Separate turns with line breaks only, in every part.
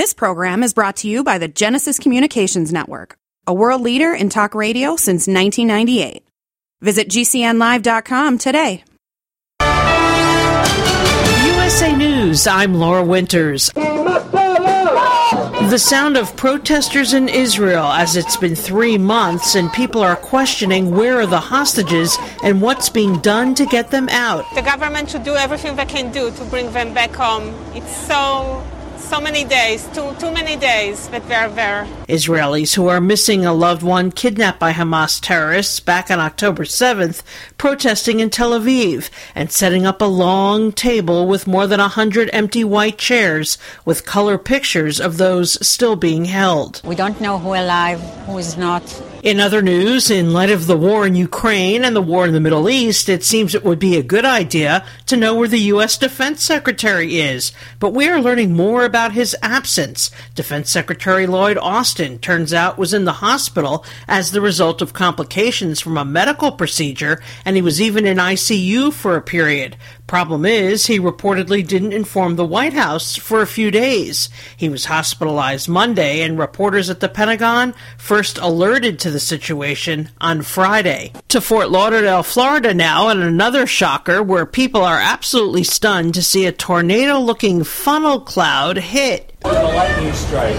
This program is brought to you by the Genesis Communications Network, a world leader in talk radio since 1998. Visit GCNlive.com today.
USA News, I'm Laura Winters. The sound of protesters in Israel as it's been three months and people are questioning where are the hostages and what's being done to get them out.
The government should do everything they can do to bring them back home. It's so so many days, too, too many days that they're there.
Israelis who are missing a loved one kidnapped by Hamas terrorists back on October 7th protesting in Tel Aviv and setting up a long table with more than a hundred empty white chairs with color pictures of those still being held.
We don't know who alive, who is not.
In other news, in light of the war in Ukraine and the war in the Middle East, it seems it would be a good idea to know where the U.S. Defense Secretary is. But we are learning more about his absence. Defense Secretary Lloyd Austin turns out was in the hospital as the result of complications from a medical procedure, and he was even in ICU for a period. Problem is, he reportedly didn't inform the White House for a few days. He was hospitalized Monday, and reporters at the Pentagon first alerted to the situation on Friday. To Fort Lauderdale, Florida now, and another shocker where people are absolutely stunned to see a tornado looking funnel cloud hit.
A lightning strike.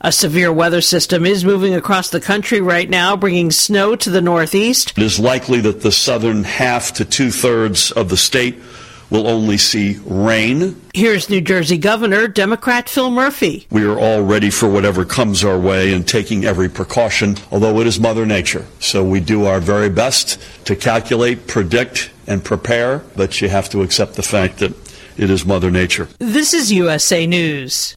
A severe weather system is moving across the country right now, bringing snow to the northeast.
It is likely that the southern half to two thirds of the state will only see rain.
Here's New Jersey Governor, Democrat Phil Murphy.
We are all ready for whatever comes our way and taking every precaution, although it is Mother Nature. So we do our very best to calculate, predict, and prepare, but you have to accept the fact that it is Mother Nature.
This is USA News.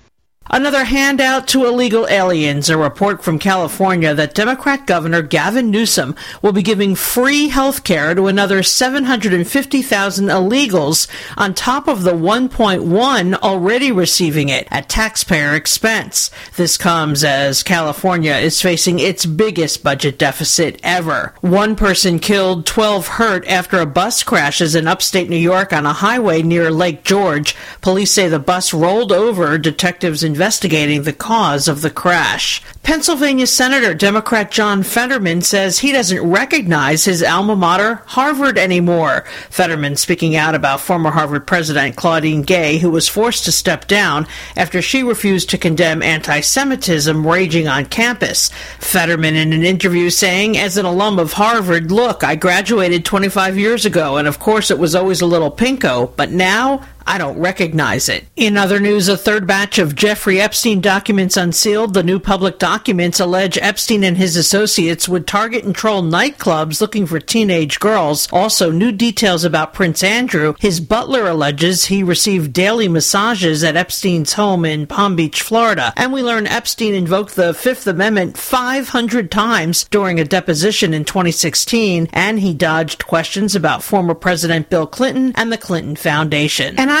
Another handout to illegal aliens. A report from California that Democrat Governor Gavin Newsom will be giving free health care to another 750,000 illegals on top of the 1.1 already receiving it at taxpayer expense. This comes as California is facing its biggest budget deficit ever. One person killed, 12 hurt after a bus crashes in upstate New York on a highway near Lake George. Police say the bus rolled over. Detectives investigating the cause of the crash. Pennsylvania Senator Democrat John Fetterman says he doesn't recognize his alma mater, Harvard, anymore. Fetterman speaking out about former Harvard President Claudine Gay, who was forced to step down after she refused to condemn anti Semitism raging on campus. Fetterman in an interview saying, as an alum of Harvard, look, I graduated 25 years ago, and of course it was always a little pinko, but now I don't recognize it. In other news, a third batch of Jeffrey Epstein documents unsealed. The new public documents allege Epstein and his associates would target and troll nightclubs looking for teenage girls. Also, new details about Prince Andrew. His butler alleges he received daily massages at Epstein's home in Palm Beach, Florida. And we learn Epstein invoked the Fifth Amendment 500 times during a deposition in 2016, and he dodged questions about former President Bill Clinton and the Clinton Foundation. And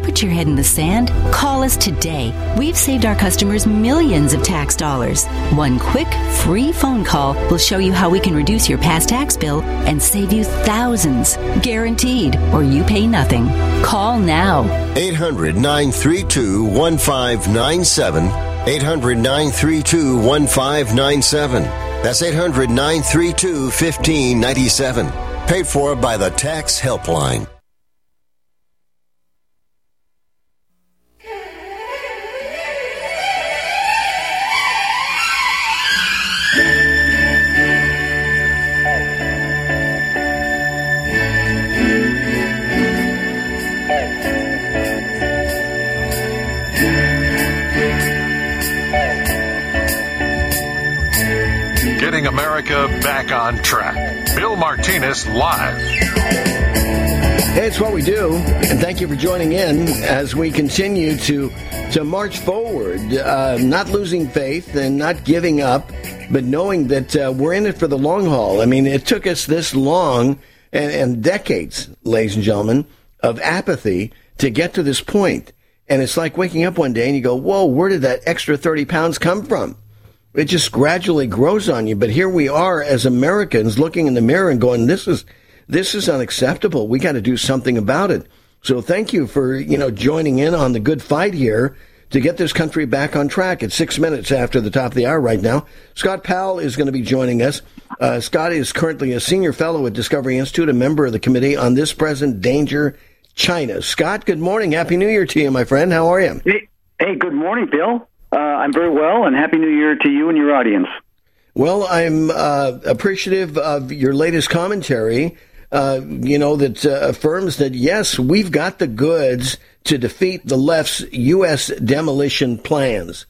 put your head in the sand. Call us today. We've saved our customers millions of tax dollars. One quick, free phone call will show you how we can reduce your past tax bill and save you thousands. Guaranteed, or you pay nothing. Call now.
800 932 1597. 800 932 1597. That's 800 932 1597. Paid for by the Tax Helpline.
You for joining in as we continue to to march forward, uh, not losing faith and not giving up, but knowing that uh, we're in it for the long haul. I mean, it took us this long and, and decades, ladies and gentlemen, of apathy to get to this point. And it's like waking up one day and you go, "Whoa, where did that extra thirty pounds come from?" It just gradually grows on you. But here we are as Americans looking in the mirror and going, "This is." this is unacceptable. We got to do something about it. So thank you for, you know, joining in on the good fight here to get this country back on track. It's six minutes after the top of the hour right now. Scott Powell is going to be joining us. Uh, Scott is currently a senior fellow at Discovery Institute, a member of the committee on this present danger, China. Scott, good morning. Happy New Year to you, my friend. How are you?
Hey, hey good morning, Bill. Uh, I'm very well, and Happy New Year to you and your audience.
Well, I'm uh, appreciative of your latest commentary uh, you know, that uh, affirms that yes, we've got the goods to defeat the left's U.S. demolition plans,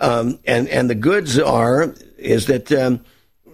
um, and and the goods are is that. Um,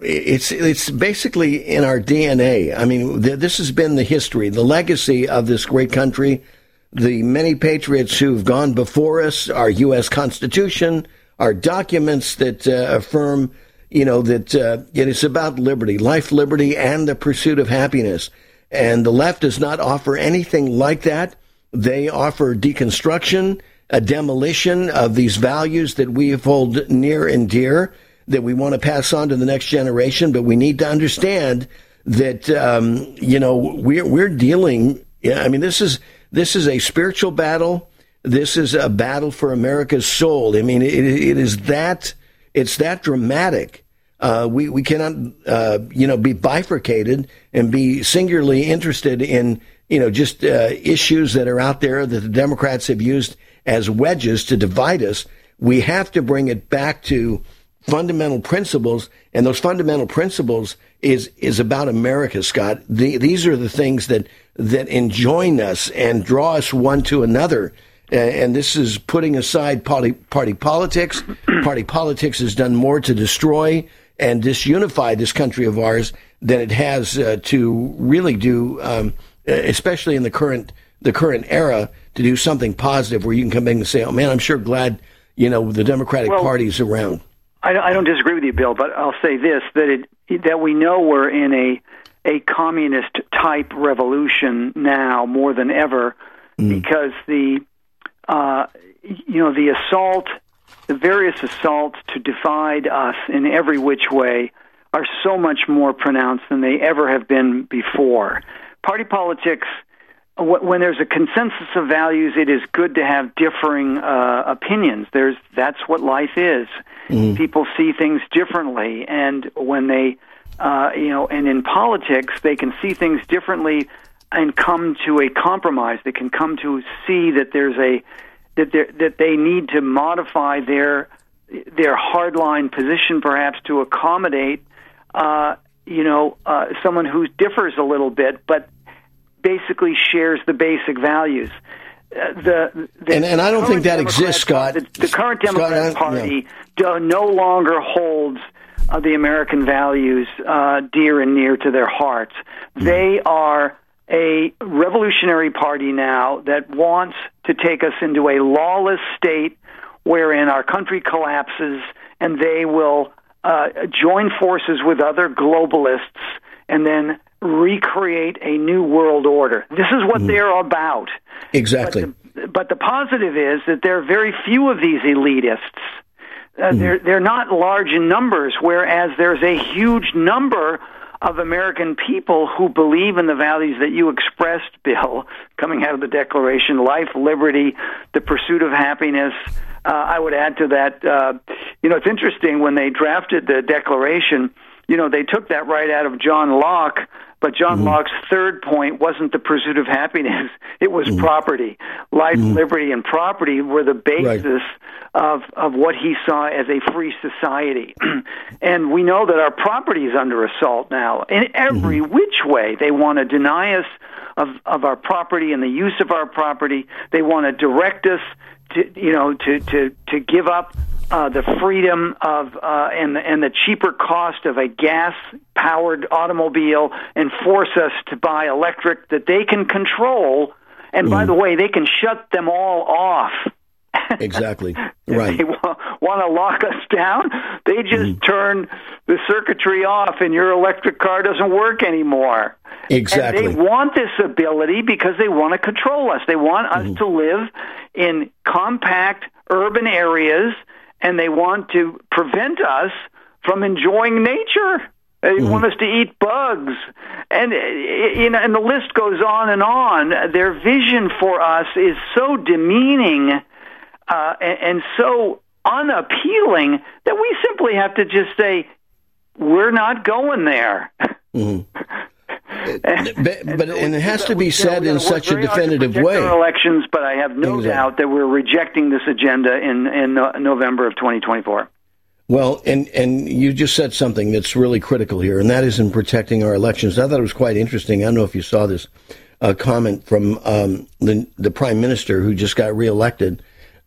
it's it's basically in our DNA. I mean, th- this has been the history, the legacy of this great country. The many patriots who've gone before us, our U.S. Constitution, our documents that uh, affirm you know, that uh, it is about liberty, life, liberty, and the pursuit of happiness. And the left does not offer anything like that. They offer deconstruction, a demolition of these values that we hold near and dear, that we want to pass on to the next generation. But we need to understand that, um, you know, we're, we're dealing, I mean, this is, this is a spiritual battle. This is a battle for America's soul. I mean, it, it is that it's that dramatic. Uh, we we cannot uh, you know be bifurcated and be singularly interested in you know just uh, issues that are out there that the Democrats have used as wedges to divide us. We have to bring it back to fundamental principles, and those fundamental principles is is about America, Scott. The, these are the things that that enjoin us and draw us one to another and this is putting aside party, party politics. party politics has done more to destroy and disunify this country of ours than it has uh, to really do, um, especially in the current the current era, to do something positive where you can come in and say, "Oh man, I'm sure glad you know the Democratic well, Party is around."
I, I don't disagree with you, Bill, but I'll say this: that it that we know we're in a a communist type revolution now more than ever mm. because the uh, you know, the assault, the various assaults to divide us in every which way are so much more pronounced than they ever have been before. party politics when there's a consensus of values, it is good to have differing uh, opinions. There's that's what life is. Mm. People see things differently, and when they, uh, you know, and in politics, they can see things differently and come to a compromise. They can come to see that there's a that that they need to modify their their hardline position, perhaps to accommodate, uh, you know, uh, someone who differs a little bit, but basically shares the basic values. Uh, the, the
and, and I don't think that Democrat, exists, Scott.
The, the current Democratic Scott, Party yeah. no longer holds uh, the American values uh, dear and near to their hearts. Mm. They are a revolutionary party now that wants to take us into a lawless state wherein our country collapses and they will uh, join forces with other globalists and then recreate a new world order. This is what mm. they're about.
Exactly.
But the, but the, positive is that there are very few of these elitists. Uh, mm. They're they're not large in numbers, whereas there's a huge number of American people who believe in the values that you expressed, Bill, coming out of the Declaration: life, liberty, the pursuit of happiness. Uh, I would add to that. Uh, you know, it's interesting when they drafted the Declaration. You know, they took that right out of John Locke but John mm-hmm. Locke's third point wasn't the pursuit of happiness, it was mm-hmm. property. Life, mm-hmm. liberty, and property were the basis right. of, of what he saw as a free society. and we know that our property is under assault now. In every mm-hmm. which way, they want to deny us of, of our property and the use of our property. They want to direct us to, you know, to, to, to give up uh, the freedom of uh, and and the cheaper cost of a gas powered automobile and force us to buy electric that they can control. And mm. by the way, they can shut them all off.
Exactly. right.
they wa- want to lock us down. They just mm. turn the circuitry off, and your electric car doesn't work anymore.
Exactly.
And they want this ability because they want to control us. They want us mm. to live in compact urban areas and they want to prevent us from enjoying nature. They mm-hmm. want us to eat bugs, and you know, and the list goes on and on. Their vision for us is so demeaning uh, and, and so unappealing that we simply have to just say, "We're not going there."
Mm-hmm. but, but and it has to be said in such a definitive way.
Elections, but I have no exactly. doubt that we're rejecting this agenda in in November of 2024.
Well, and and you just said something that's really critical here, and that is in protecting our elections. I thought it was quite interesting. I don't know if you saw this uh, comment from um, the the prime minister who just got reelected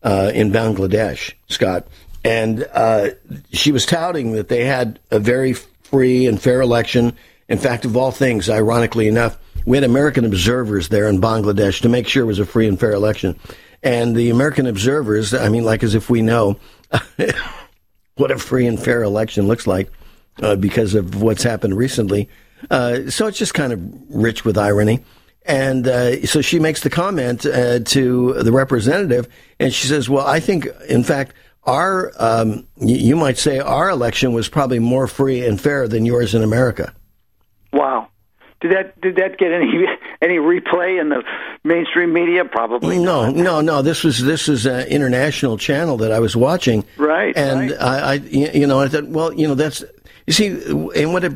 uh, in Bangladesh, Scott, and uh, she was touting that they had a very free and fair election in fact, of all things, ironically enough, we had American observers there in Bangladesh to make sure it was a free and fair election. And the American observers, I mean, like as if we know what a free and fair election looks like uh, because of what's happened recently. Uh, so it's just kind of rich with irony. And uh, so she makes the comment uh, to the representative, and she says, "Well, I think, in fact, our um, you might say our election was probably more free and fair than yours in America."
Wow. Did that did that get any any replay in the mainstream media? Probably.
No,
not.
no, no. This was this is an international channel that I was watching.
Right.
And
right.
I, I, you know, I thought, well, you know, that's you see, and what it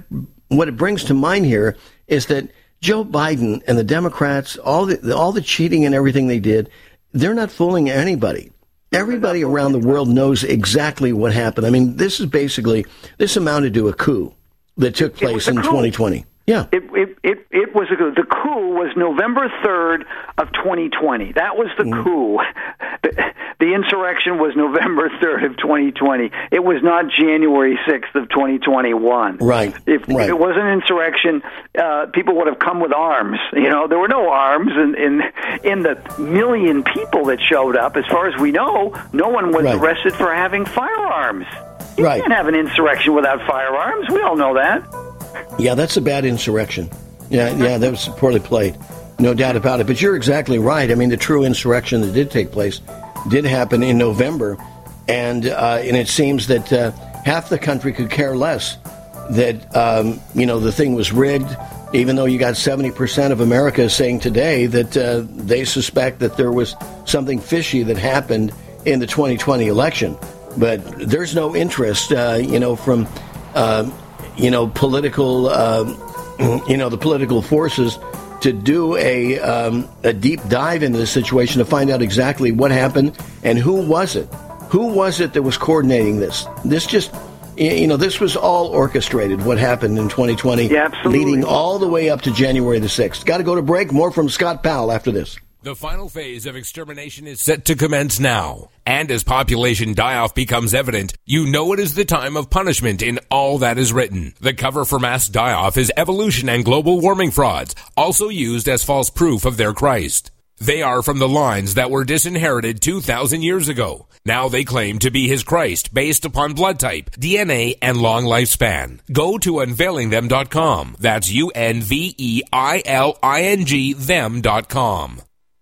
what it brings to mind here is that Joe Biden and the Democrats, all the all the cheating and everything they did, they're not fooling anybody. Everybody around the world knows exactly what happened. I mean, this is basically this amounted to a coup that took place in 2020. Yeah.
It, it, it, it was a, the coup was November 3rd of 2020. That was the mm. coup. The, the insurrection was November 3rd of 2020. It was not January 6th of 2021.
Right.
If,
right.
if it was an insurrection, uh, people would have come with arms. You know, there were no arms in, in, in the million people that showed up. As far as we know, no one was right. arrested for having firearms. You
right.
can't have an insurrection without firearms. We all know that.
Yeah, that's a bad insurrection. Yeah, yeah, that was poorly played. No doubt about it. But you're exactly right. I mean, the true insurrection that did take place did happen in November, and uh, and it seems that uh, half the country could care less that um, you know the thing was rigged, even though you got 70% of America saying today that uh, they suspect that there was something fishy that happened in the 2020 election. But there's no interest, uh, you know, from, uh, you know, political, uh, you know, the political forces to do a, um, a deep dive into this situation to find out exactly what happened and who was it. Who was it that was coordinating this? This just you know, this was all orchestrated, what happened in 2020,
yeah,
leading all the way up to January the 6th. Got to go to break. More from Scott Powell after this.
The final phase of extermination is set to commence now. And as population die-off becomes evident, you know it is the time of punishment in all that is written. The cover for mass die-off is evolution and global warming frauds, also used as false proof of their Christ. They are from the lines that were disinherited 2,000 years ago. Now they claim to be his Christ based upon blood type, DNA, and long lifespan. Go to unveilingthem.com. That's U-N-V-E-I-L-I-N-G them.com.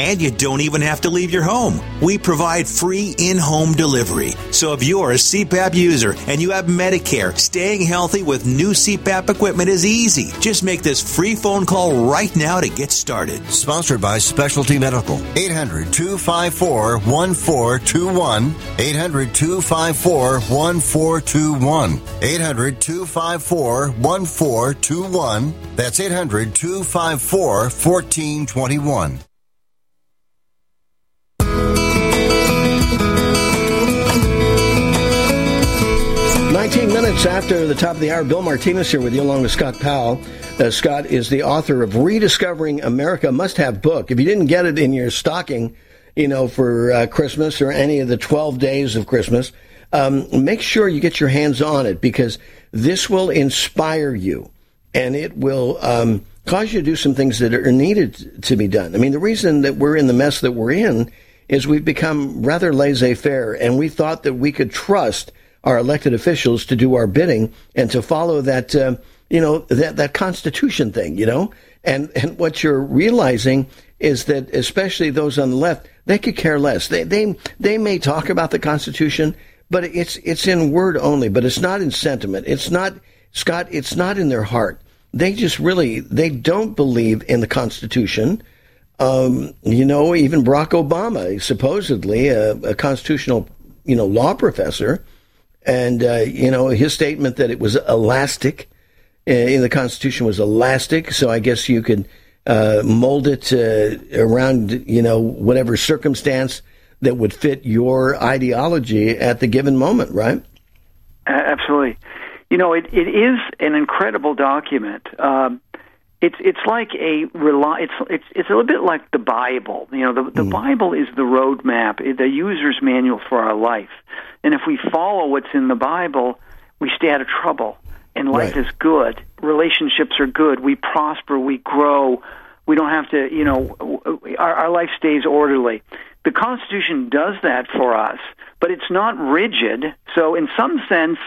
And you don't even have to leave your home. We provide free in home delivery. So if you're a CPAP user and you have Medicare, staying healthy with new CPAP equipment is easy. Just make this free phone call right now to get started.
Sponsored by Specialty Medical. 800 254 1421. 800 254 1421. 800 254 1421. That's 800 254 1421.
19 minutes after the top of the hour, Bill Martinez here with you, along with Scott Powell. Uh, Scott is the author of Rediscovering America Must Have Book. If you didn't get it in your stocking, you know, for uh, Christmas or any of the 12 days of Christmas, um, make sure you get your hands on it because this will inspire you. and it will um, cause you to do some things that are needed to be done. I mean, the reason that we're in the mess that we're in is we've become rather laissez-faire, and we thought that we could trust our elected officials to do our bidding and to follow that, uh, you know, that that Constitution thing, you know. And and what you're realizing is that especially those on the left, they could care less. They they they may talk about the Constitution, but it's it's in word only. But it's not in sentiment. It's not Scott. It's not in their heart. They just really they don't believe in the Constitution. Um, you know, even Barack Obama, supposedly a, a constitutional, you know, law professor, and uh, you know his statement that it was elastic uh, in the Constitution was elastic. So I guess you could uh, mold it uh, around, you know, whatever circumstance that would fit your ideology at the given moment, right?
Absolutely. You know, it, it is an incredible document. Um, it's it's like a rely. It's it's it's a little bit like the Bible. You know, the the mm. Bible is the roadmap, the user's manual for our life. And if we follow what's in the Bible, we stay out of trouble and life right. is good. Relationships are good. We prosper. We grow. We don't have to, you know, our, our life stays orderly. The Constitution does that for us, but it's not rigid. So, in some sense,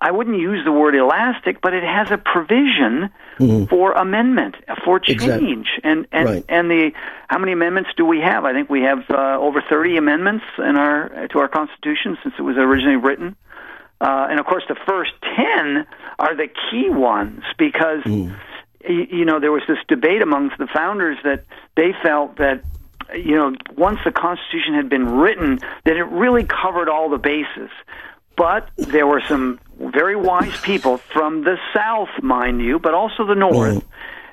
I wouldn't use the word elastic, but it has a provision mm-hmm. for amendment, for change. Exactly. And and right. and the how many amendments do we have? I think we have uh, over 30 amendments in our to our Constitution since it was originally written. Uh, and of course, the first 10 are the key ones because, mm. y- you know, there was this debate amongst the founders that they felt that, you know, once the Constitution had been written, that it really covered all the bases. But there were some very wise people from the South, mind you, but also the North, mm.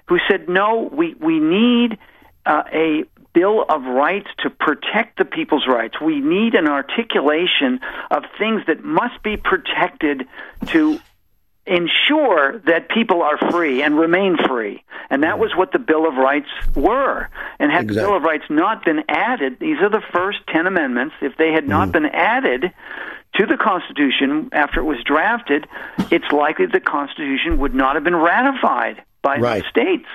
who said, no, we, we need uh, a Bill of Rights to protect the people's rights. We need an articulation of things that must be protected to ensure that people are free and remain free. And that was what the Bill of Rights were. And had exactly. the Bill of Rights not been added, these are the first 10 amendments, if they had not mm. been added to the Constitution after it was drafted, it's likely the Constitution would not have been ratified by right. the states.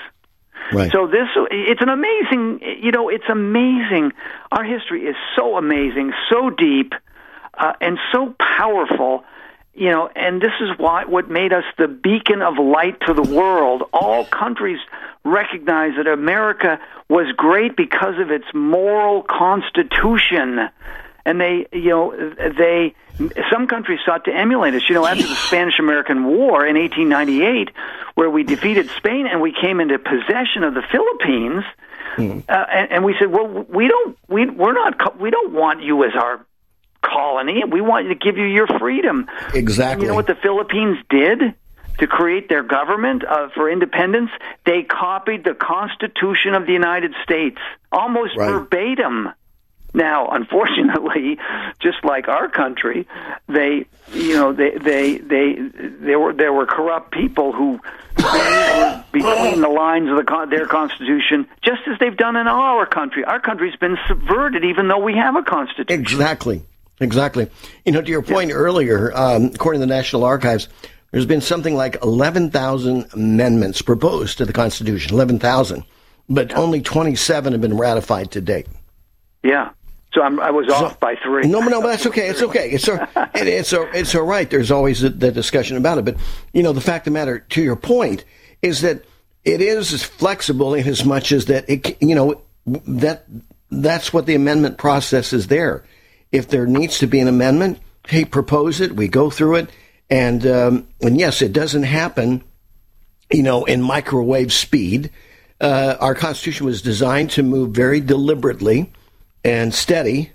Right.
So this it's an amazing you know it's amazing our history is so amazing so deep uh, and so powerful you know and this is why what made us the beacon of light to the world all countries recognize that America was great because of its moral constitution and they you know they some countries sought to emulate us. You know, after the Spanish American War in 1898, where we defeated Spain and we came into possession of the Philippines, mm. uh, and, and we said, well, we don't, we, we're not, we don't want you as our colony. We want to give you your freedom.
Exactly.
And you know what the Philippines did? to create their government uh, for independence, they copied the Constitution of the United States almost right. verbatim. Now, unfortunately, just like our country, they, you know, they, they, they, there were there were corrupt people who between the lines of the their constitution, just as they've done in our country. Our country's been subverted, even though we have a constitution.
Exactly, exactly. You know, to your point yeah. earlier, um, according to the National Archives, there's been something like eleven thousand amendments proposed to the Constitution. Eleven thousand, but only twenty-seven have been ratified to date.
Yeah. So I'm, i was so, off by three.
No, no, but that's okay. It's okay. It's it, it's it's all right. There's always the, the discussion about it, but you know, the fact of the matter, to your point, is that it is flexible in as much as that it, you know, that that's what the amendment process is there. If there needs to be an amendment, hey, propose it. We go through it, and um, and yes, it doesn't happen, you know, in microwave speed. Uh, our Constitution was designed to move very deliberately and steady,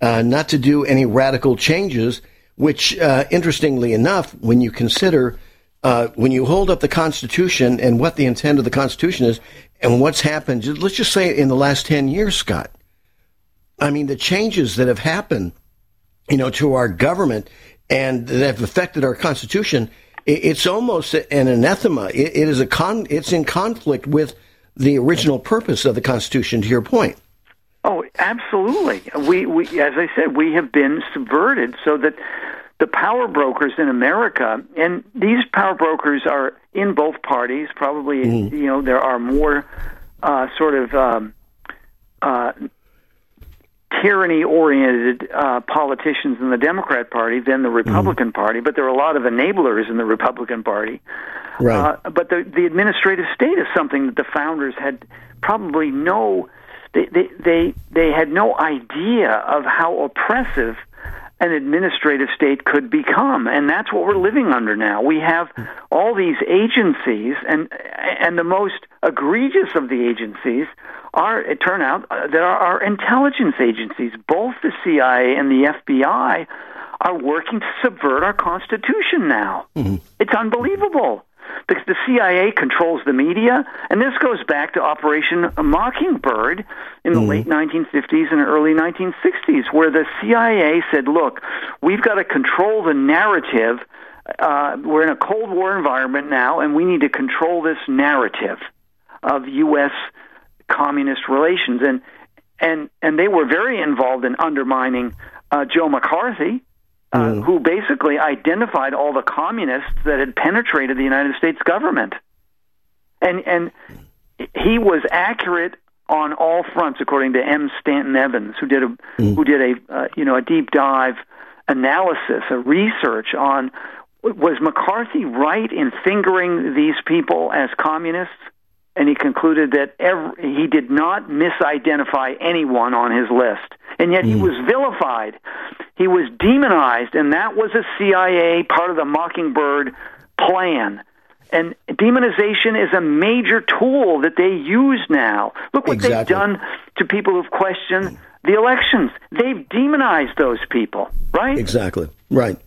uh, not to do any radical changes, which, uh, interestingly enough, when you consider, uh, when you hold up the Constitution and what the intent of the Constitution is and what's happened, let's just say in the last 10 years, Scott. I mean, the changes that have happened, you know, to our government and that have affected our Constitution, it's almost an anathema. it is a con, it's in conflict with the original purpose of the Constitution, to your point.
Oh, absolutely. We, we, as I said, we have been subverted so that the power brokers in America, and these power brokers are in both parties. Probably, mm. you know, there are more uh, sort of um, uh, tyranny-oriented uh, politicians in the Democrat Party than the Republican mm. Party, but there are a lot of enablers in the Republican Party.
Right.
Uh, but the the administrative state is something that the founders had probably no they they they, they had no idea of how oppressive an administrative state could become. And that's what we're living under now. We have all these agencies and and the most egregious of the agencies are it turn out uh, that are our intelligence agencies. Both the CIA and the FBI are working to subvert our constitution now. Mm-hmm. it's unbelievable because the CIA controls the media, and this goes back to Operation Mockingbird in the mm-hmm. late 1950s and early 1960s, where the CIA said, "Look, we've got to control the narrative. Uh, we're in a Cold War environment now, and we need to control this narrative of U.S. communist relations." And and and they were very involved in undermining uh, Joe McCarthy uh, mm. who basically identified all the communists that had penetrated the United States government. And and he was accurate on all fronts, according to M. Stanton Evans, who did a mm. who did a uh, you know a deep dive analysis, a research on was McCarthy right in fingering these people as communists? And he concluded that every, he did not misidentify anyone on his list, and yet mm. he was vilified he was demonized, and that was a CIA part of the Mockingbird plan. And demonization is a major tool that they use now. Look what exactly. they've done to people who've questioned the elections. They've demonized those people, right?
Exactly. Right.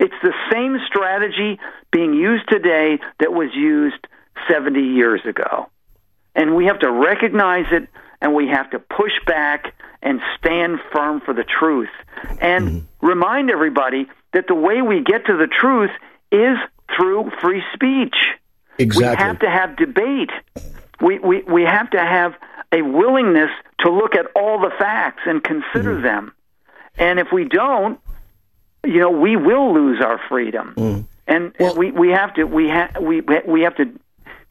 It's the same strategy being used today that was used 70 years ago. And we have to recognize it and we have to push back and stand firm for the truth and mm-hmm. remind everybody that the way we get to the truth is through free speech.
Exactly.
We have to have debate. We, we, we have to have a willingness to look at all the facts and consider mm-hmm. them. And if we don't, you know, we will lose our freedom. Mm. And well, we, we have to we ha- we we have to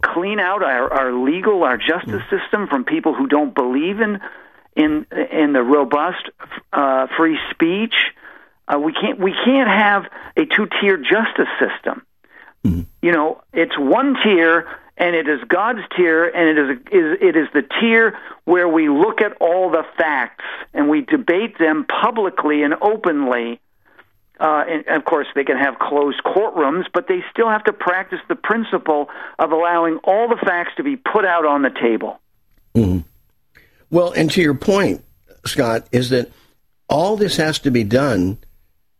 clean out our, our legal, our justice mm. system from people who don't believe in in in the robust uh, free speech. Uh, we can't we can't have a two tier justice system. Mm-hmm. You know, it's one tier, and it is God's tier, and it is, is it is the tier where we look at all the facts and we debate them publicly and openly. Uh, and of course, they can have closed courtrooms, but they still have to practice the principle of allowing all the facts to be put out on the table.
Mm-hmm. Well, and to your point, Scott, is that all this has to be done,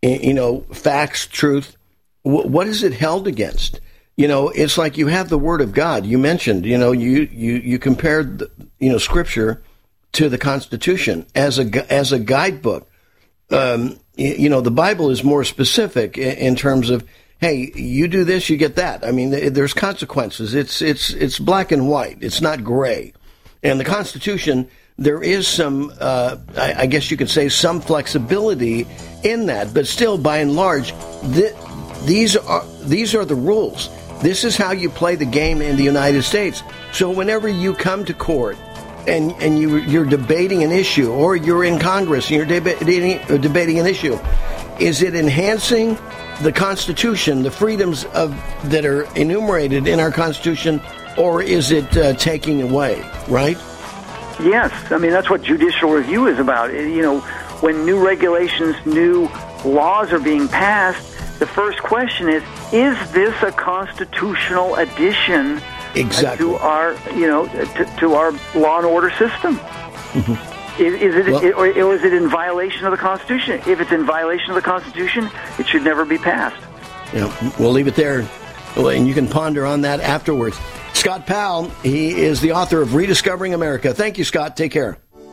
you know, facts, truth. What is it held against? You know, it's like you have the Word of God. You mentioned, you know, you you you compared, the, you know, Scripture to the Constitution as a as a guidebook. Um, you know, the Bible is more specific in terms of, hey, you do this, you get that. I mean, there's consequences. It's it's it's black and white. It's not gray. And the Constitution there is some, uh, I, I, guess you could say, some flexibility in that, but still, by and large, th- these are these are the rules. This is how you play the game in the United States. So whenever you come to court and and you you're debating an issue, or you're in Congress and you're debating debating an issue, is it enhancing the Constitution, the freedoms of that are enumerated in our Constitution, or is it uh, taking away? Right.
Yes, I mean that's what judicial review is about. You know, when new regulations, new laws are being passed, the first question is: Is this a constitutional addition
exactly.
to our, you know, to, to our law and order system? Mm-hmm. Is, is, it, well, or is it in violation of the Constitution? If it's in violation of the Constitution, it should never be passed.
Yeah, we'll leave it there, and you can ponder on that afterwards. Scott Powell, he is the author of Rediscovering America. Thank you, Scott. Take care.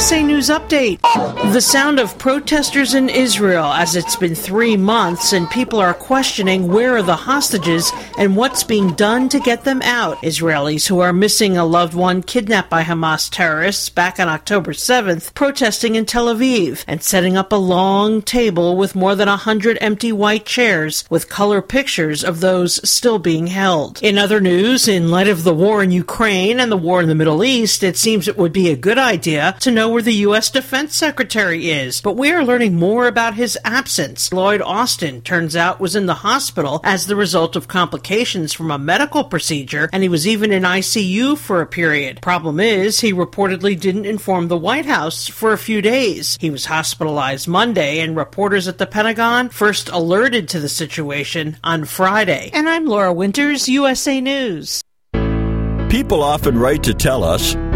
USA News Update. The sound of protesters in Israel as it's been three months and people are questioning where are the hostages and what's being done to get them out. Israelis who are missing a loved one kidnapped by Hamas terrorists back on October 7th protesting in Tel Aviv and setting up a long table with more than a hundred empty white chairs with color pictures of those still being held. In other news, in light of the war in Ukraine and the war in the Middle East, it seems it would be a good idea to know where the U.S. Defense Secretary is, but we are learning more about his absence. Lloyd Austin, turns out, was in the hospital as the result of complications from a medical procedure, and he was even in ICU for a period. Problem is, he reportedly didn't inform the White House for a few days. He was hospitalized Monday, and reporters at the Pentagon first alerted to the situation on Friday. And I'm Laura Winters, USA News.
People often write to tell us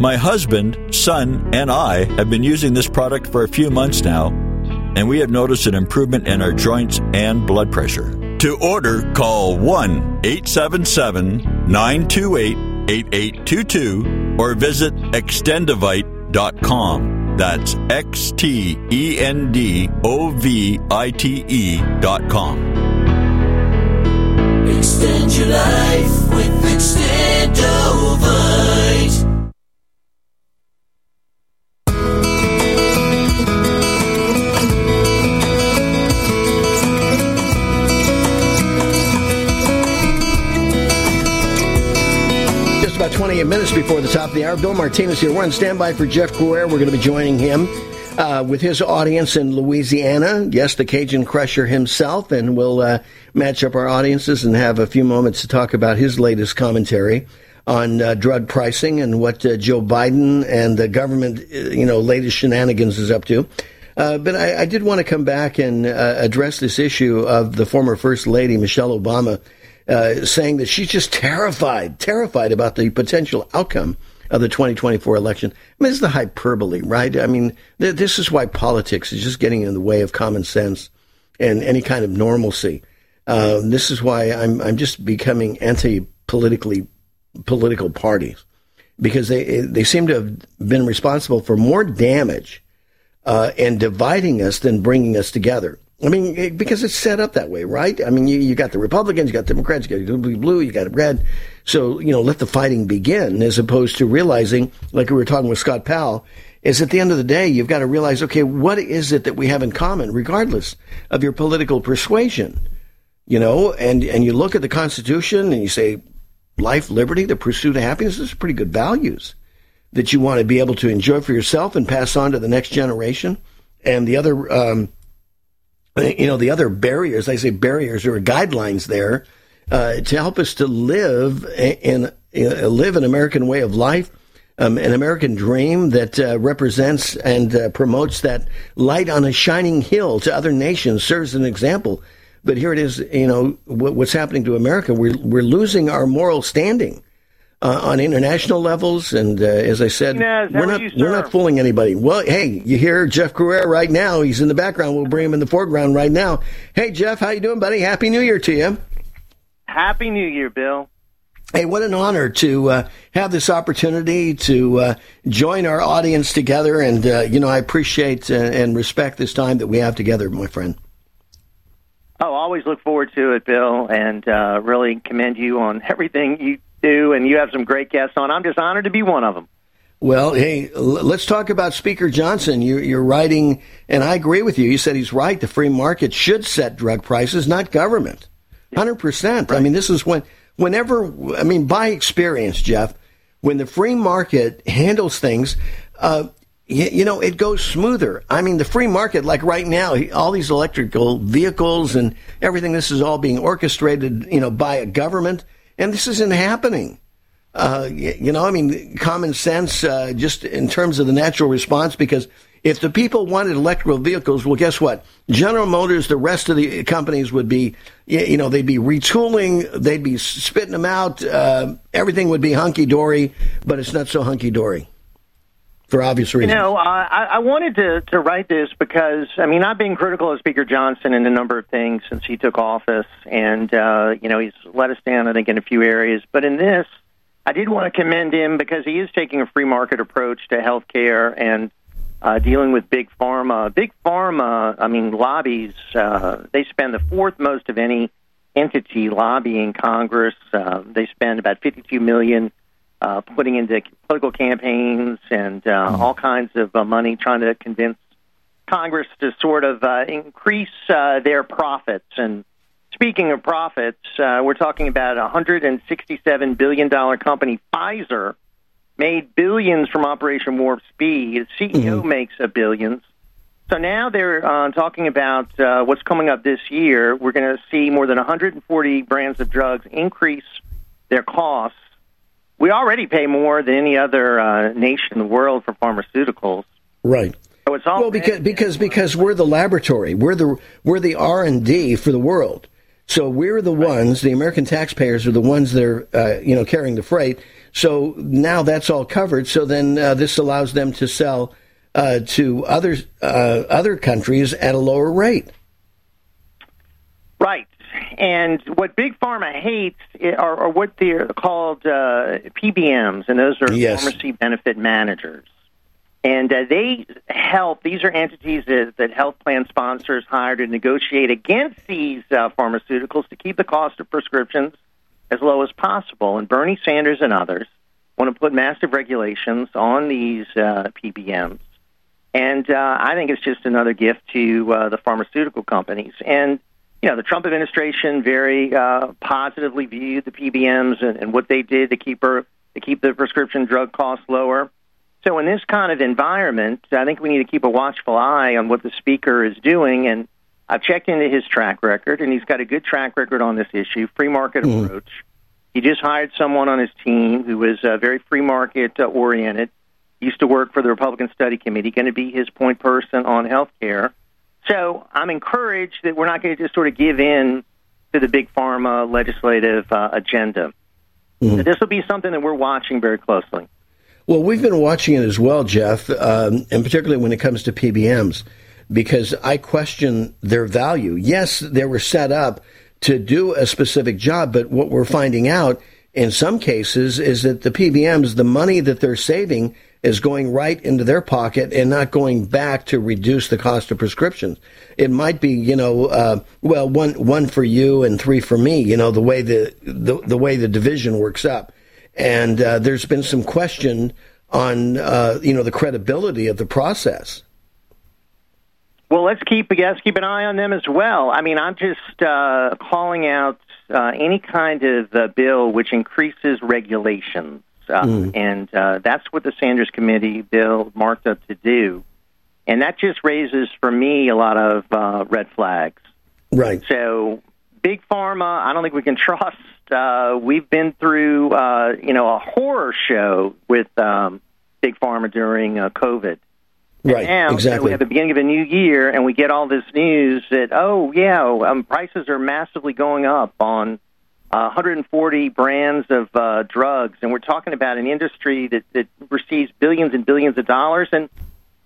My husband, son, and I have been using this product for a few months now, and we have noticed an improvement in our joints and blood pressure. To order, call 1 877 928 8822 or visit extendovite.com. That's X T E N D O V I T E.com.
Extend your life with Extendovite.
28 minutes before the top of the hour. Bill Martinez here. We're on standby for Jeff Crouere. We're going to be joining him uh, with his audience in Louisiana. Yes, the Cajun Crusher himself. And we'll uh, match up our audiences and have a few moments to talk about his latest commentary on uh, drug pricing and what uh, Joe Biden and the government, uh, you know, latest shenanigans is up to. Uh, but I, I, did want to come back and address this issue of the former First Lady, Michelle Obama, uh, saying that she's just terrified, terrified about the potential outcome of the 2024 election. I mean, is the hyperbole, right? I mean, th- this is why politics is just getting in the way of common sense and any kind of normalcy. Uh, this is why I'm I'm just becoming anti-politically political parties because they they seem to have been responsible for more damage uh, and dividing us than bringing us together. I mean, because it's set up that way, right? I mean, you, you got the Republicans, you got Democrats, you got blue, you got red. So, you know, let the fighting begin as opposed to realizing, like we were talking with Scott Powell, is at the end of the day, you've got to realize, okay, what is it that we have in common, regardless of your political persuasion? You know, and, and you look at the Constitution and you say, life, liberty, the pursuit of happiness, those are pretty good values that you want to be able to enjoy for yourself and pass on to the next generation. And the other, um, you know, the other barriers, I say barriers or guidelines there uh, to help us to live in, in live an American way of life, um, an American dream that uh, represents and uh, promotes that light on a shining hill to other nations, serves an example. But here it is, you know, what's happening to America. We're, we're losing our moral standing. Uh, on international levels. And uh, as I said,
Inez,
we're not we're not fooling anybody. Well, hey, you hear Jeff Crouere right now? He's in the background. We'll bring him in the foreground right now. Hey, Jeff, how you doing, buddy? Happy New Year to you.
Happy New Year, Bill.
Hey, what an honor to uh, have this opportunity to uh, join our audience together. And, uh, you know, I appreciate uh, and respect this time that we have together, my friend.
Oh, always look forward to it, Bill, and uh, really commend you on everything you do. And you have some great guests on. I'm just honored to be one of them.
Well, hey, let's talk about Speaker Johnson. You, you're writing, and I agree with you. You said he's right. The free market should set drug prices, not government. Hundred percent. I mean, this is when, whenever, I mean, by experience, Jeff, when the free market handles things, uh, you, you know, it goes smoother. I mean, the free market, like right now, all these electrical vehicles and everything, this is all being orchestrated, you know, by a government, and this isn't happening. Uh, you know, I mean, common sense, uh, just in terms of the natural response, because if the people wanted electrical vehicles, well, guess what? General Motors, the rest of the companies would be, you know, they'd be retooling, they'd be spitting them out, uh, everything would be hunky dory, but it's not so hunky dory for obvious
You
reasons.
know, uh, I, I wanted to, to write this because, I mean, I've been critical of Speaker Johnson in a number of things since he took office, and, uh, you know, he's let us down, I think, in a few areas. But in this, I did want to commend him because he is taking a free market approach to health care and uh, dealing with big pharma. Big pharma, I mean, lobbies, uh, they spend the fourth most of any entity lobbying Congress. Uh, they spend about 52 million uh, putting into political campaigns and uh, all kinds of uh, money trying to convince Congress to sort of uh, increase uh, their profits. And speaking of profits, uh, we're talking about a $167 billion company, Pfizer, made billions from Operation Warp Speed. The CEO makes a billions. So now they're uh, talking about uh, what's coming up this year. We're going to see more than 140 brands of drugs increase their costs. We already pay more than any other uh, nation in the world for pharmaceuticals.
Right.
So it's all
well because because because we're the laboratory. We're the we're the R and D for the world. So we're the ones. The American taxpayers are the ones that are uh, you know carrying the freight. So now that's all covered. So then uh, this allows them to sell uh, to other uh, other countries at a lower rate.
Right. And what Big Pharma hates are, are what they're called uh, PBMs, and those are
Yes.
pharmacy benefit managers. And uh, they help, these are entities that, that health plan sponsors hire to negotiate against these uh, pharmaceuticals to keep the cost of prescriptions as low as possible. And Bernie Sanders and others want to put massive regulations on these uh, PBMs. And uh, I think it's just another gift to uh, the pharmaceutical companies. And you know, the Trump administration very uh, positively viewed the PBMs and, and what they did to keep her to keep the prescription drug costs lower. So, in this kind of environment, I think we need to keep a watchful eye on what the speaker is doing. And I've checked into his track record, and he's got a good track record on this issue, free market approach. He just hired someone on his team who is uh, very free market uh, oriented. Used to work for the Republican Study Committee, going to be his point person on health care. So I'm encouraged that we're not going to just sort of give in to the big pharma legislative uh, agenda. So this will be something that we're watching very closely.
Well, we've been watching it as well, Jeff, um, and particularly when it comes to PBMs, because I question their value. Yes, they were set up to do a specific job, but what we're finding out in some cases is that the PBMs, the money that they're saving, is going right into their pocket and not going back to reduce the cost of prescriptions. It might be, you know, uh, well, one one for you and three for me. You know, the way the the, the way the division works up and uh, there's been some question on uh, you know the credibility of the process.
Well, let's keep let's keep an eye on them as well. I mean, I'm just uh, calling out uh, any kind of uh, bill which increases regulations, uh,
Mm.
and uh, that's what the Sanders Committee bill marked up to do, and that just raises for me a lot of uh, red flags.
Right.
So, big pharma, I don't think we can trust. Uh, we've been through, uh, you know, a horror show with um, big pharma during uh, COVID.
Right.
Now,
exactly.
we have the beginning of a new year, and we get all this news that, oh, yeah, um, prices are massively going up on uh, 140 brands of uh, drugs, and we're talking about an industry that, that receives billions and billions of dollars. And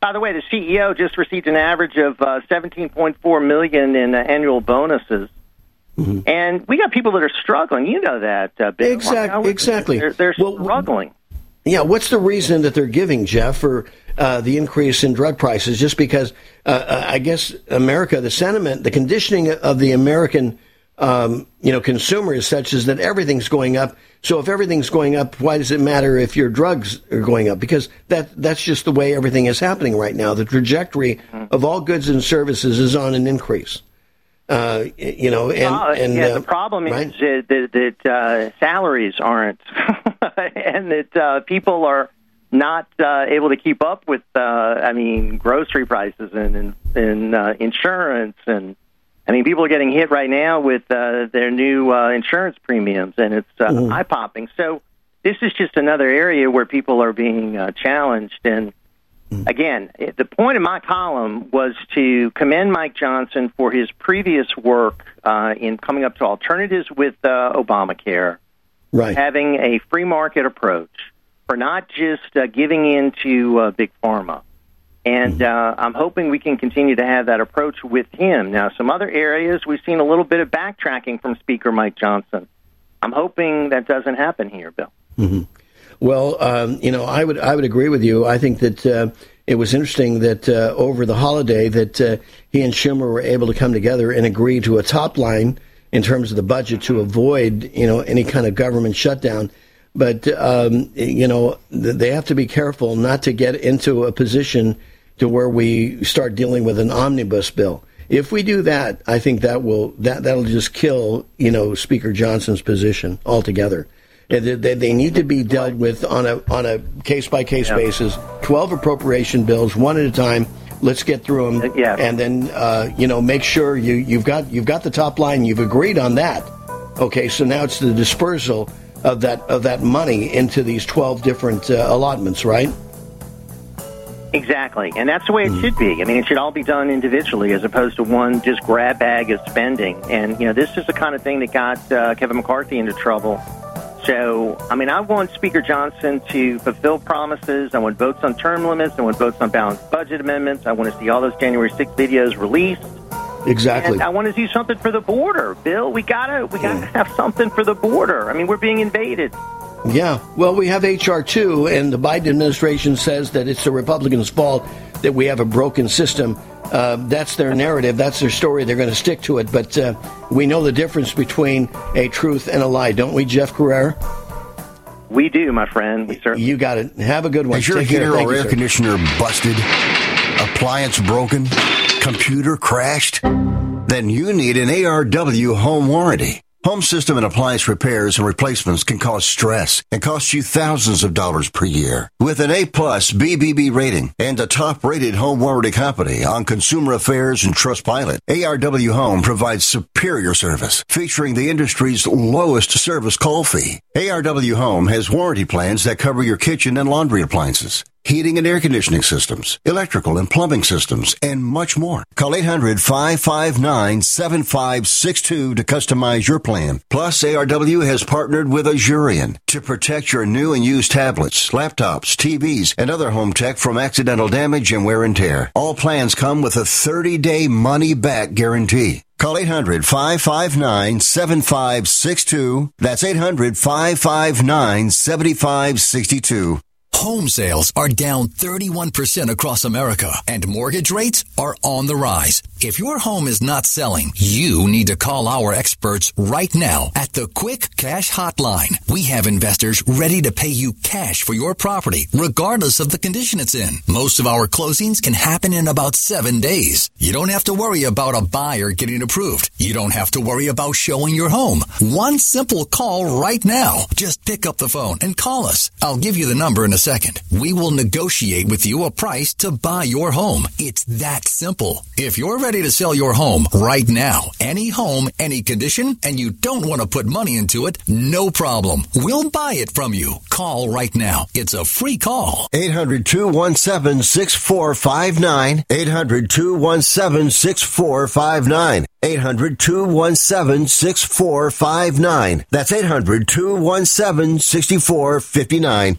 by the way, the CEO just received an average of uh, 17.4 million in uh, annual bonuses. Mm-hmm. And we got people that are struggling. You know that, uh, Bill.
Exactly. Exactly.
They're, they're well, struggling.
Yeah. What's the reason that they're giving, Jeff, for uh, the increase in drug prices? Just because uh, uh I guess America, the sentiment, the conditioning of the American um, you know, consumers such as that everything's going up. So if everything's going up, why does it matter if your drugs are going up? Because that that's just the way everything is happening right now. The trajectory of all goods and services is on an increase. Uh, you know, and, and
yeah,
uh,
the problem
right?
is that, that uh, salaries aren't, and that uh, people are not uh, able to keep up with. Uh, I mean, grocery prices and and, and uh, insurance and I mean, people are getting hit right now with uh, their new uh, insurance premiums, and it's uh, mm-hmm. eye popping. So this is just another area where people are being uh, challenged. And mm-hmm. again, the point of my column was to commend Mike Johnson for his previous work uh, in coming up to alternatives with uh, Obamacare,
right.
having a free market approach for not just uh, giving in to uh, big pharma. And uh, I'm hoping we can continue to have that approach with him. Now, some other areas we've seen a little bit of backtracking from Speaker Mike Johnson. I'm hoping that doesn't happen here, Bill.
Mm-hmm. Well, um, you know, I would I would agree with you. I think that uh, it was interesting that uh, over the holiday that uh, he and Schumer were able to come together and agree to a top line in terms of the budget to avoid you know any kind of government shutdown. But um, you know, they have to be careful not to get into a position to where we start dealing with an omnibus bill. If we do that, I think that will that that'll just kill you know Speaker Johnson's position altogether. They, they need to be dealt with on a on a case by case basis. Twelve appropriation bills, one at a time. Let's get through them,
yeah.
and then uh, you know make sure you you've got you've got the top line. You've agreed on that. Okay, so now it's the dispersal of that of that money into these twelve different uh, allotments, right?
Exactly, and that's the way it mm. should be. I mean, it should all be done individually as opposed to one just grab bag of spending. And you know, this is the kind of thing that got uh, Kevin McCarthy into trouble. So, I mean, I want Speaker Johnson to fulfill promises. I want votes on term limits. I want votes on balanced budget amendments. I want to see all those January 6th videos released.
Exactly.
And I want to see something for the border, Bill. We gotta, we gotta have something for the border. I mean, we're being invaded.
Yeah. Well, we have HR two, and the Biden administration says that it's the Republicans' fault that we have a broken system. Uh, that's their narrative. That's their story. They're going to stick to it. But uh, we know the difference between a truth and a lie, don't we, Jeff Crouere?
We do, my friend. We certainly.
You got it. Have a good one.
Is your heater
or
air conditioner busted? Appliance broken? Computer crashed? Then you need an ARW home warranty. Home system and appliance repairs and replacements can cause stress and cost you thousands of dollars per year. With an A plus BBB rating and a top rated home warranty company on Consumer Affairs and Trustpilot, ARW Home provides superior service featuring the industry's lowest service call fee. ARW Home has warranty plans that cover your kitchen and laundry appliances heating and air conditioning systems, electrical and plumbing systems, and much more. Call 800-559-7562 to customize your plan. Plus, ARW has partnered with Asurion to protect your new and used tablets, laptops, TVs, and other home tech from accidental damage and wear and tear. All plans come with a 30-day money-back guarantee. Call 800 559 7562. That's 800 559 7562.
Home sales are down 31% across America and mortgage rates are on the rise. If your home is not selling, you need to call our experts right now at the Quick Cash Hotline. We have investors ready to pay you cash for your property, regardless of the condition it's in. Most of our closings can happen in about seven days. You don't have to worry about a buyer getting approved. You don't have to worry about showing your home. One simple call right now. Just pick up the phone and call us. I'll give you the number in a second, we will negotiate with you a price to buy your home. It's that simple. If you're ready to sell your home right now, any home, any condition, and you don't want to put money into it, no problem. We'll buy it from you. Call right now. It's a free call.
800 217 6459. 800 217 6459. 800 217 6459. That's 800 217 6459.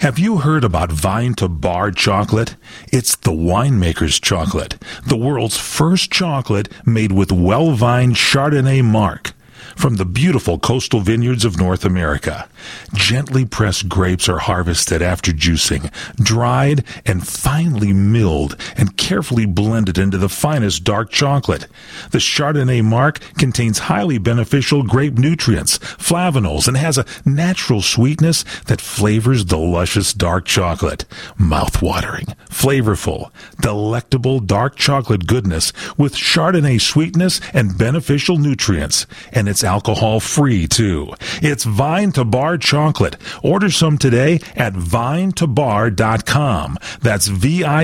Have you heard about Vine to Bar chocolate? It's the winemaker's chocolate, the world's first chocolate made with well-vined Chardonnay marc from the beautiful coastal vineyards of North America. Gently pressed grapes are harvested after juicing, dried and finely milled and carefully blended into the finest dark chocolate. The Chardonnay marc contains highly beneficial grape nutrients, flavanols, and has a natural sweetness that flavors the luscious dark chocolate. Mouth-watering, flavorful, delectable dark chocolate goodness with Chardonnay sweetness and beneficial nutrients. And it's alcohol free too. It's Vine to Bar chocolate. Order some today at vinetobar.com. That's V-I-N-E-T-O-B-A-R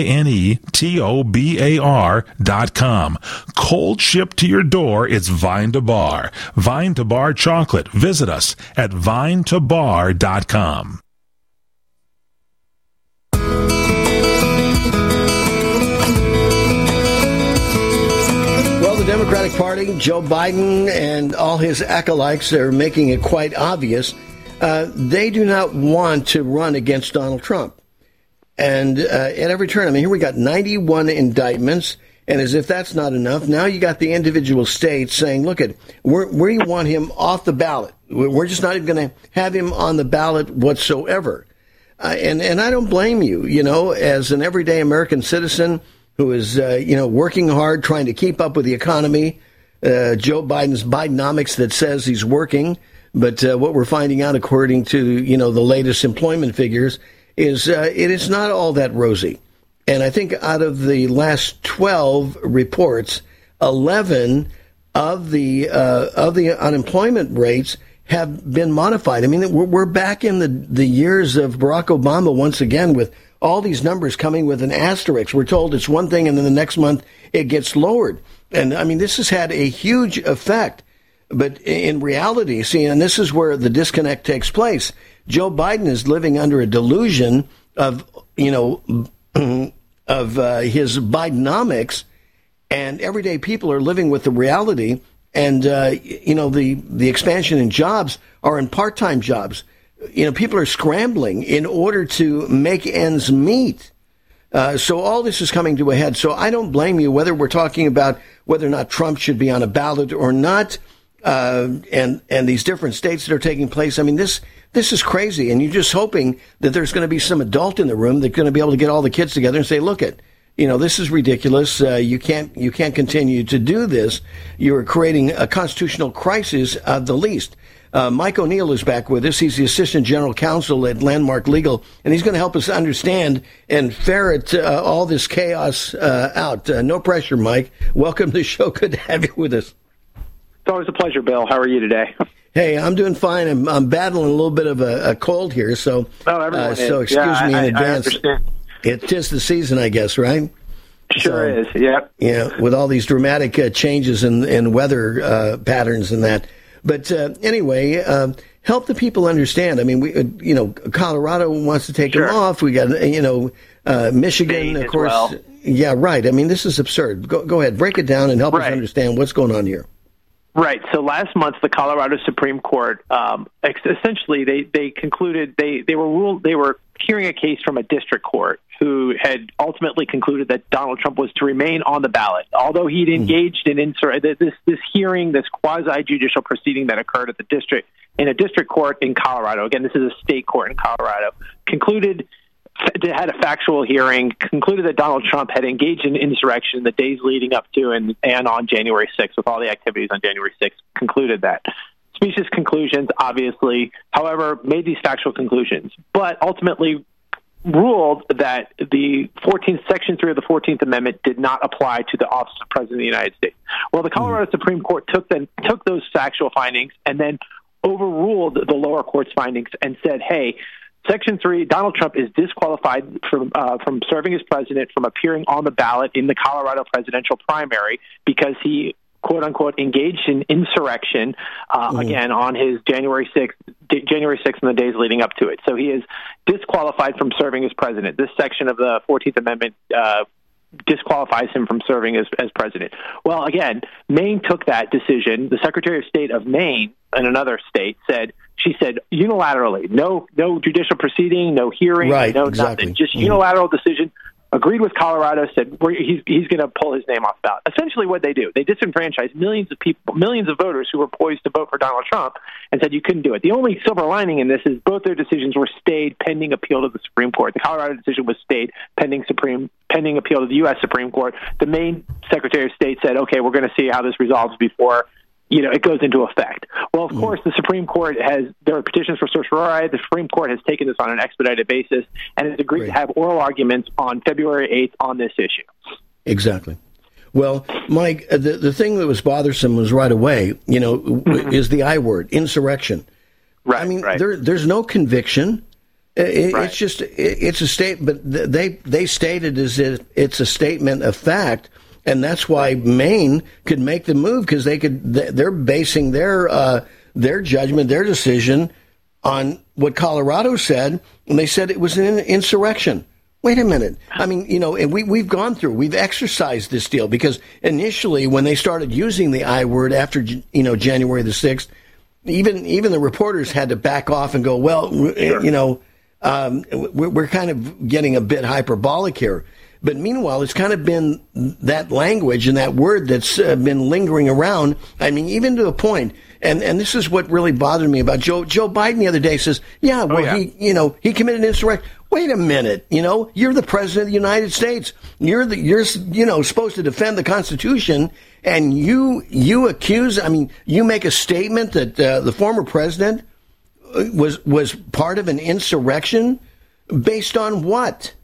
dot com. Cold shipped to your door. It's Vine to Bar. Vine to Bar chocolate. Visit us at vinetobar.com.
Well, the Democratic Party, Joe Biden, and all his acolytes are making it quite obvious. Uh, they do not want to run against Donald Trump. And uh, at every turn, I mean, here we got 91 indictments. And as if that's not enough, now you got the individual states saying, look, at we want him off the ballot. We're just not even going to have him on the ballot whatsoever. Uh, and, and I don't blame you, you know, as an everyday American citizen who is, uh, you know, working hard, trying to keep up with the economy. Uh, Joe Biden's Bidenomics that says he's working. But uh, what we're finding out, according to, you know, the latest employment figures, is uh, it is not all that rosy. And I think out of the last 12 reports, 11 of the uh, of the unemployment rates have been modified. I mean, we're, we're back in the, the years of Barack Obama once again with all these numbers coming with an asterisk. We're told it's one thing and then the next month it gets lowered. And I mean, this has had a huge effect. But in reality, see, and this is where the disconnect takes place. Joe Biden is living under a delusion of, you know, of uh, his Bidenomics, and everyday people are living with the reality. And uh, you know, the the expansion in jobs are in part time jobs. You know, people are scrambling in order to make ends meet. Uh, so all this is coming to a head. So I don't blame you whether we're talking about whether or not Trump should be on a ballot or not, uh, and and these different states that are taking place. I mean, this this is crazy, and you're just hoping that there's going to be some adult in the room that's going to be able to get all the kids together and say, "Look, it, you know, this is ridiculous. Uh, you can't you can't continue to do this. You're creating a constitutional crisis at the least." Uh, Mike O'Neill is back with us. He's the Assistant General Counsel at Landmark Legal, and he's going to help us understand and ferret uh, all this chaos uh, out. Uh, no pressure, Mike. Welcome to the show. Good to have you with us.
It's always a pleasure, Bill. How are you today?
Hey, I'm doing fine. I'm, I'm battling a little bit of a, a cold here, so
oh, everyone
uh, so excuse
yeah,
me
I,
in advance. It's just the season, I guess, right?
Sure so, is. Yep.
Yeah, with all these dramatic uh, changes in in weather uh, patterns and that. But uh, anyway, um, help the people understand. I mean, we, uh, you know, Colorado wants to take sure. them off. We got, you know, uh, Michigan,
State
of course.
Well.
Yeah, right. I mean, this is absurd. Go, go ahead, break it down and help
right.
us understand what's going on here.
Right. So last month, the Colorado Supreme Court um, essentially they they concluded they they were ruled they were hearing a case from a district court who had ultimately concluded that Donald Trump was to remain on the ballot, although he'd hmm. engaged in insur- this this hearing, this quasi judicial proceeding that occurred at the district in a district court in Colorado. Again, this is a state court in Colorado. Concluded had a factual hearing, concluded that Donald Trump had engaged in insurrection the days leading up to and, and on January 6th, with all the activities on January 6th, concluded that. Specious conclusions, obviously, however, made these factual conclusions, but ultimately ruled that the 14th Section 3 of the 14th Amendment did not apply to the office of President of the United States. Well, the Colorado mm-hmm. Supreme Court took, then, took those factual findings and then overruled the lower court's findings and said, hey, Section three: Donald Trump is disqualified from uh, from serving as president from appearing on the ballot in the Colorado presidential primary because he quote unquote engaged in insurrection uh, mm. again on his January 6th January 6th and the days leading up to it. So he is disqualified from serving as president. This section of the 14th Amendment uh, disqualifies him from serving as, as president. Well, again, Maine took that decision. The Secretary of State of Maine and another state said she said unilaterally, no no judicial proceeding, no hearing,
right,
no
exactly.
nothing, just
mm
unilateral decision agreed with Colorado, said he's, he's going to pull his name off the ballot. Essentially, what they do, they disenfranchise millions of people, millions of voters who were poised to vote for Donald Trump, and said you couldn't do it. The only silver lining in this is both their decisions were stayed pending appeal to the Supreme Court. The Colorado decision was stayed pending Supreme pending appeal to the U.S. Supreme Court. The Maine Secretary of State said, okay, we're going to see how this resolves before you know, it goes into effect. Well, of mm. course, the Supreme Court has, there are petitions for certiorari. The Supreme Court has taken this on an expedited basis and has agreed Great. to have oral arguments on February 8th on this issue.
Exactly. Well, Mike, uh, the, the thing that was bothersome was right away, you know, mm-hmm. is the I word, insurrection.
Right.
I mean,
right.
there, there's no conviction. It, right. It's just, it, it's a statement, but they, they stated as if it's a statement of fact and that's why Maine could make the move because they could. They're basing their uh, their judgment, their decision on what Colorado said, and they said it was an insurrection. Wait a minute. I mean, you know, and we we've gone through, we've exercised this deal because initially when they started using the I word after you know January the sixth, even even the reporters had to back off and go, well, you know, um, we're, we're kind of getting a bit hyperbolic here. But meanwhile, it's kind of been that language and that word that's uh, been lingering around. I mean, even to a point. And and this is what really bothered me about Joe Joe Biden the other day says, yeah, well, oh, yeah. he you know he committed insurrection. Wait a minute, you know, you're the president of the United States. You're the you're you know supposed to defend the Constitution, and you you accuse. I mean, you make a statement that uh, the former president uh, was was part of an insurrection based on what?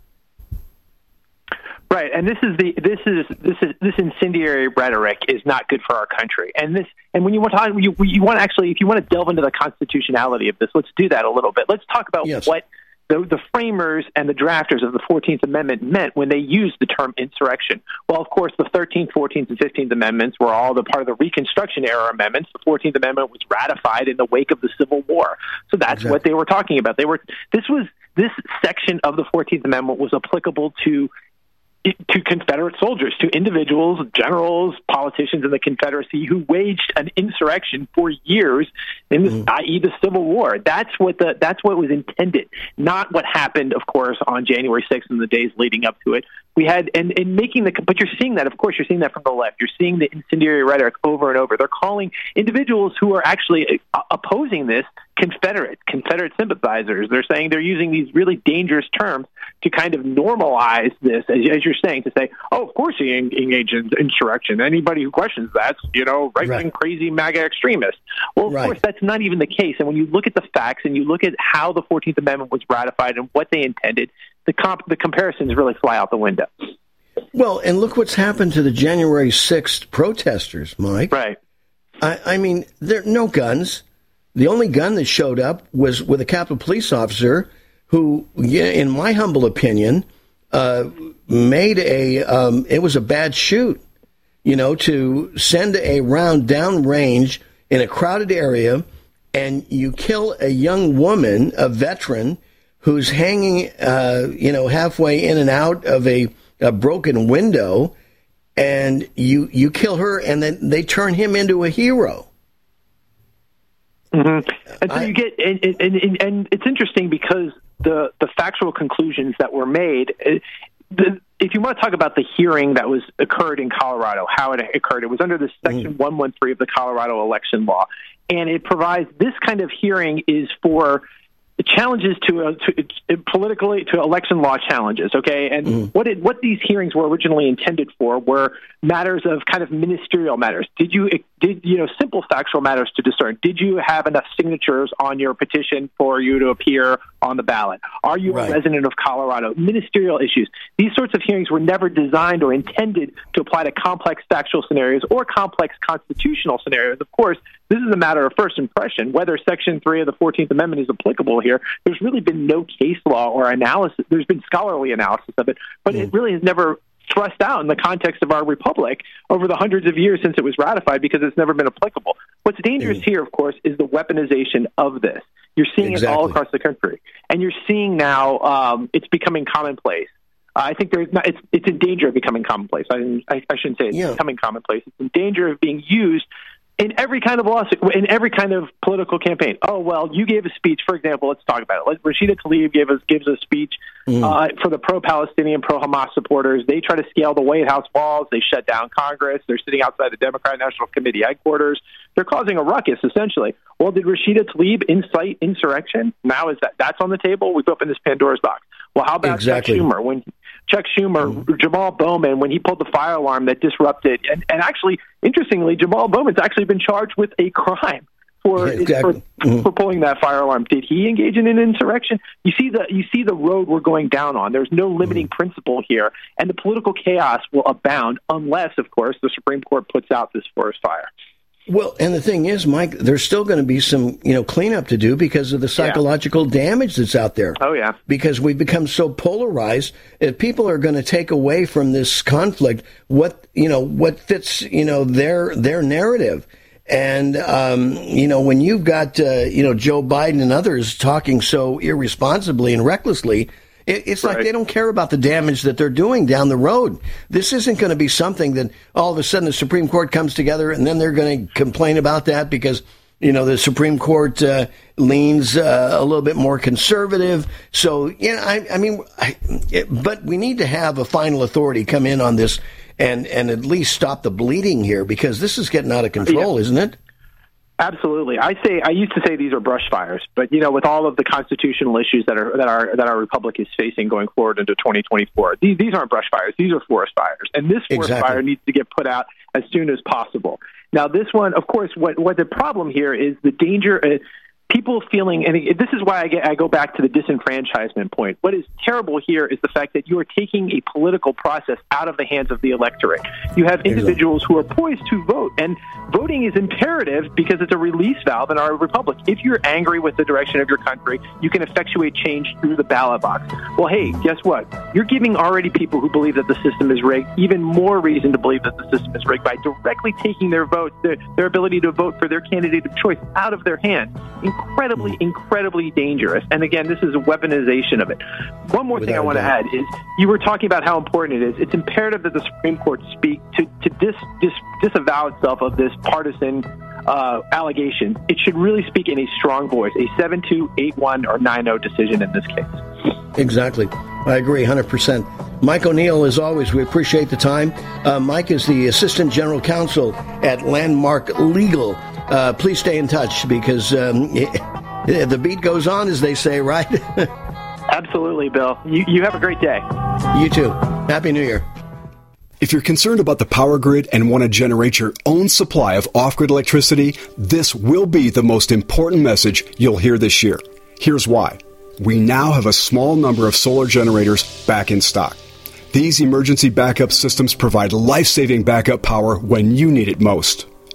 Right, and this is the this is this is this incendiary rhetoric is not good for our country. And this and when you want to talk, you, you want to actually if you want to delve into the constitutionality of this, let's do that a little bit. Let's talk about
yes.
what the, the framers and the drafters of the 14th Amendment meant when they used the term insurrection. Well, of course, the 13th, 14th, and 15th Amendments were all the part of the Reconstruction era amendments. The 14th Amendment was ratified in the wake of the Civil War, so that's exactly. what they were talking about. They were this was this section of the 14th Amendment was applicable to to Confederate soldiers, to individuals, generals, politicians in the Confederacy who waged an insurrection for years, in mm. i.e., the Civil War. That's what the that's what was intended, not what happened, of course, on January 6th and the days leading up to it. We had and, and making the but you're seeing that, of course, you're seeing that from the left. You're seeing the incendiary rhetoric over and over. They're calling individuals who are actually uh, opposing this Confederate, Confederate sympathizers. They're saying they're using these really dangerous terms to kind of normalize this, as, as you're saying, to say, oh, of course he engaged in insurrection. Anybody who questions that's, you know, right wing right. crazy MAGA extremist. Well, of right. course, that's not even the case. And when you look at the facts and you look at how the 14th Amendment was ratified and what they intended, the, comp- the comparisons really fly out the window.
Well, and look what's happened to the January 6th protesters, Mike.
Right.
I, I mean, there are no guns the only gun that showed up was with a Capitol Police officer who, in my humble opinion, uh, made a um, it was a bad shoot. You know, to send a round downrange in a crowded area and you kill a young woman, a veteran, who's hanging, uh, you know, halfway in and out of a, a broken window, and you you kill her, and then they turn him into a hero.
Mm-hmm. And so I, you get, and, and, and, and, it's interesting because the the factual conclusions that were made. Uh, the, if you want to talk about the hearing that was occurred in Colorado, how it occurred, it was under the section mm. 113 of the Colorado election law, and it provides this kind of hearing is for challenges to, uh, to politically to election law challenges. Okay, and mm. what it, what these hearings were originally intended for were matters of kind of ministerial matters. Did you did you know simple factual matters to discern? Did you have enough signatures on your petition for you to appear on the ballot? Are you right. a resident of Colorado? Ministerial issues. These sorts of hearings were never designed or intended to apply to complex factual scenarios or complex constitutional scenarios. Of course, this is a matter of first impression. Whether Section 3 of the 14th Amendment is applicable here, there's really been no case law or analysis. There's been scholarly analysis of it, but mm. it really has never thrust out in the context of our republic over the hundreds of years since it was ratified because it's never been applicable. What's dangerous mm. here, of course, is the weaponization of this. You're seeing exactly. it all across the country, and you're seeing now um, it's becoming commonplace. I think there's not, it's it's in danger of becoming commonplace. I, I, I shouldn't say it's yeah. becoming commonplace. It's in danger of being used in every kind of lawsuit, in every kind of political campaign. Oh well, you gave a speech. For example, let's talk about it. Rashida Tlaib gave us gives a speech mm. uh, for the pro-Palestinian, pro-Hamas supporters. They try to scale the White House walls. They shut down Congress. They're sitting outside the Democrat National Committee headquarters. They're causing a ruckus, essentially. Well, did Rashida Tlaib incite insurrection? Now is that that's on the table? We've opened this Pandora's box. Well, how about exactly. Chuck Schumer when Chuck Schumer, mm-hmm. Jamal Bowman, when he pulled the fire alarm that disrupted, and, and actually, interestingly, Jamal Bowman's actually been charged with a crime for yeah, exactly. for, mm-hmm. for pulling that fire alarm. Did he engage in an insurrection? You see the you see the road we're going down on. There's no limiting mm-hmm. principle here, and the political chaos will abound unless, of course, the Supreme Court puts out this forest fire.
Well, and the thing is, Mike, there's still going to be some, you know, cleanup to do because of the psychological yeah. damage that's out there.
Oh yeah.
Because we've become so polarized, if people are going to take away from this conflict what, you know, what fits, you know, their their narrative. And um, you know, when you've got uh, you know Joe Biden and others talking so irresponsibly and recklessly, it's right. like they don't care about the damage that they're doing down the road. This isn't going to be something that all of a sudden the Supreme Court comes together and then they're going to complain about that because you know the Supreme Court uh, leans uh, a little bit more conservative. So yeah, I, I mean, I, it, but we need to have a final authority come in on this and and at least stop the bleeding here because this is getting out of control, yeah. isn't it?
Absolutely. I say I used to say these are brush fires, but you know, with all of the constitutional issues that are that are that our republic is facing going forward into 2024, these these aren't brush fires. These are forest fires, and this forest exactly. fire needs to get put out as soon as possible. Now, this one, of course, what what the problem here is the danger. Uh, people feeling, and this is why I, get, I go back to the disenfranchisement point. What is terrible here is the fact that you are taking a political process out of the hands of the electorate. You have individuals who are poised to vote, and voting is imperative because it's a release valve in our republic. If you're angry with the direction of your country, you can effectuate change through the ballot box. Well, hey, guess what? You're giving already people who believe that the system is rigged even more reason to believe that the system is rigged by directly taking their vote, their, their ability to vote for their candidate of choice out of their hands incredibly, incredibly dangerous. And again, this is a weaponization of it. One more Without thing I want to add is you were talking about how important it is. It's imperative that the Supreme Court speak to, to dis, dis, disavow itself of this partisan uh, allegation. It should really speak in a strong voice, a 7 2, 8 1, or 9 0 decision in this case.
Exactly. I agree 100%. Mike O'Neill, as always, we appreciate the time. Uh, Mike is the Assistant General Counsel at Landmark Legal. Uh, please stay in touch because um, the beat goes on, as they say, right?
Absolutely, Bill. You, you have a great day.
You too. Happy New Year.
If you're concerned about the power grid and want to generate your own supply of off grid electricity, this will be the most important message you'll hear this year. Here's why. We now have a small number of solar generators back in stock. These emergency backup systems provide life saving backup power when you need it most.